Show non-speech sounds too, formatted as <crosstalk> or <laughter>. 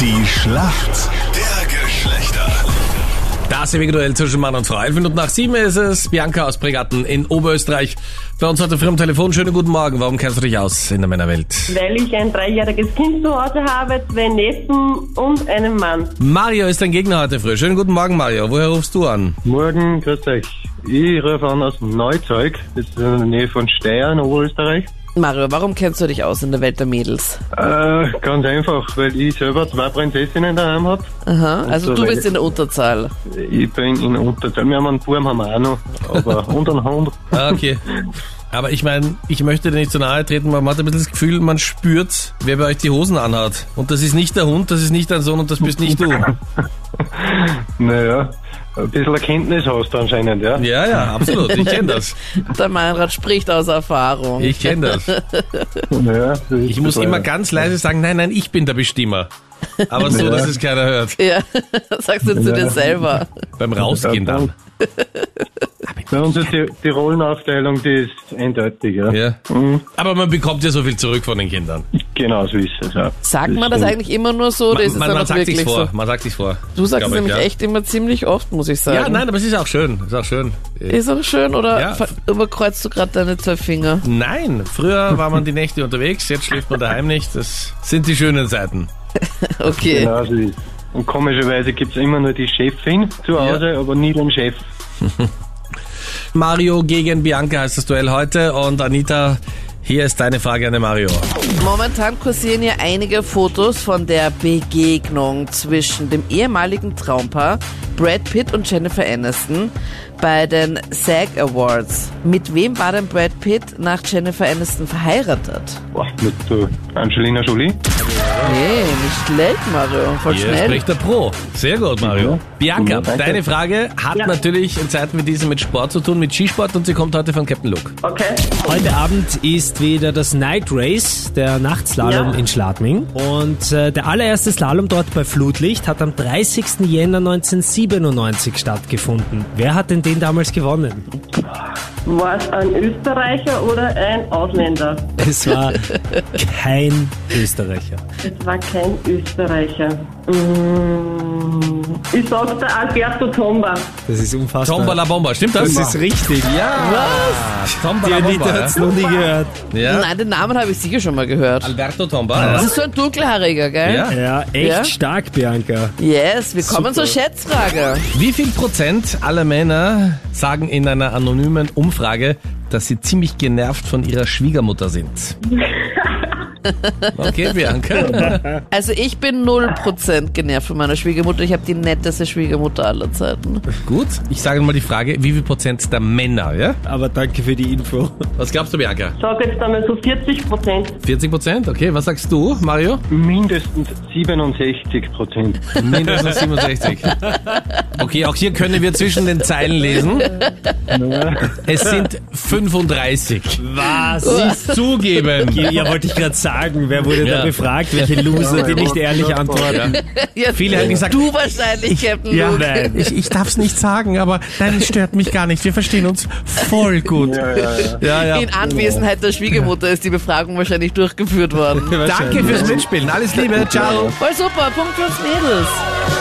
Die Schlacht der Geschlechter. Das ewige Duell zwischen Mann und Frau. Elf Minuten nach sieben ist es. Bianca aus Bregatten in Oberösterreich. Bei uns heute früh am Telefon. Schönen guten Morgen. Warum kennst du dich aus in der Männerwelt? Weil ich ein dreijähriges Kind zu Hause habe, zwei Neffen und einen Mann. Mario ist dein Gegner heute früh. Schönen guten Morgen, Mario. Woher rufst du an? Morgen, grüß euch. Ich rufe an aus Neuzeug, das ist in der Nähe von Steyr in Oberösterreich. Mario, warum kennst du dich aus in der Welt der Mädels? Äh, ganz einfach, weil ich selber zwei Prinzessinnen daheim hab. Aha, also so du bist in der Unterzahl. Ich bin in Unterzahl. Wir haben einen Burm haben wir auch noch, aber <laughs> und einen Hund. Ah, okay. Aber ich meine, ich möchte dir nicht zu nahe treten, man hat ein bisschen das Gefühl, man spürt, wer bei euch die Hosen anhat. Und das ist nicht der Hund, das ist nicht dein Sohn und das bist nicht du. <laughs> Naja, ein bisschen Erkenntnis hast du anscheinend, ja? Ja, ja, absolut. Ich kenne das. <laughs> Der Meinrad spricht aus Erfahrung. Ich kenne das. Naja, das ist Ich muss immer ganz leise sagen, nein, nein, ich bin der Bestimmer. Aber so, Ja. dass es keiner hört. ja, <laughs> sagst du zu dir selber. Beim Rausgehen dann. Bei uns ist die, die Rollenaufteilung, die ist eindeutig, ja. Ja. Aber man bekommt ja so viel zurück von den Kindern. Genau so ist es, ja. Sagt man das eigentlich immer nur so oder ist es man dann man auch sagt wirklich sich's vor. so? Man sagt sich's vor. Du sagst es nämlich ja. echt immer ziemlich oft, muss ich sagen. Ja, nein, aber es ist auch schön. Ist auch schön. Ist auch schön oder Ja. überkreuzt du gerade deine zwei Finger? Nein, früher war man die Nächte unterwegs, jetzt schläft man daheim nicht. Das sind die schönen Seiten. <laughs> Okay. Genau so ist es. Und komischerweise gibt's immer nur die Chefin zu Hause, aber nie den Chef. <laughs> Mario gegen Bianca heißt das Duell heute und Anita, hier ist deine Frage an den Mario. Momentan kursieren ja einige Fotos von der Begegnung zwischen dem ehemaligen Traumpaar Brad Pitt und Jennifer Aniston bei den SAG Awards. Mit wem war denn Brad Pitt nach Jennifer Aniston verheiratet? Boah, mit der Angelina Jolie. Nee, nicht schlecht, Mario. Voll Hier schnell. spricht der Pro. Sehr gut, Mario. Bianca, danke. deine Frage hat Ja. natürlich in Zeiten wie diesen mit Sport zu tun, mit Skisport und sie kommt heute von Captain Luke. Okay. Heute Abend ist wieder das Night Race, der Nachtslalom Ja. in Schladming. Und äh, der allererste Slalom dort bei Flutlicht hat am 30. Jänner 1997 stattgefunden. Wer hat denn den damals gewonnen? War es ein Österreicher oder ein Ausländer? Es war kein Österreicher. Es war kein Österreicher. Mm, Ich sag der Alberto Tomba. Das ist unfassbar. Tomba la Bomba, stimmt das? Das ist richtig. ja. Was? Tomba Die la Anita Bomba, hat's ja? noch nie gehört. ja. Nein, den Namen habe ich sicher schon mal gehört. Alberto Tomba. Das ist so ein dunkelhaariger, gell? Ja. Ja, echt Ja? stark, Bianca. Yes, wir kommen zur Schätzfrage. Wie viel Prozent aller Männer sagen in einer anonymen Umfrage, dass sie ziemlich genervt von ihrer Schwiegermutter sind? <laughs> Okay, Bianca. <laughs> Also ich bin 0% genervt von meiner Schwiegermutter. Ich habe die netteste Schwiegermutter aller Zeiten. Gut, ich sage mal die Frage, wie viel Prozent der Männer, ja? Aber danke für die Info. Was glaubst du, Bianca? Sag jetzt einmal so 40 Prozent. 40 Prozent? Okay, was sagst du, Mario? Mindestens 67 Prozent. Mindestens 67. Okay, auch hier können wir zwischen den Zeilen lesen. Es sind 35. Was? Sieh's zugeben. Ja, wollte ich gerade sagen. Wer wurde Ja. da befragt? Welche Loser, die nicht ehrlich antworten? Ja, Viele haben gesagt, du wahrscheinlich, Captain Ja, Luke. Nein. ich, ich darf es nicht sagen, aber nein, es stört mich gar nicht. Wir verstehen uns voll gut. Ja, ja, ja. Ja, ja. In Anwesenheit der Schwiegermutter ist die Befragung wahrscheinlich durchgeführt worden. Danke fürs Mitspielen. Alles Liebe. Ciao. Voll super, Punkt fürs Mädels.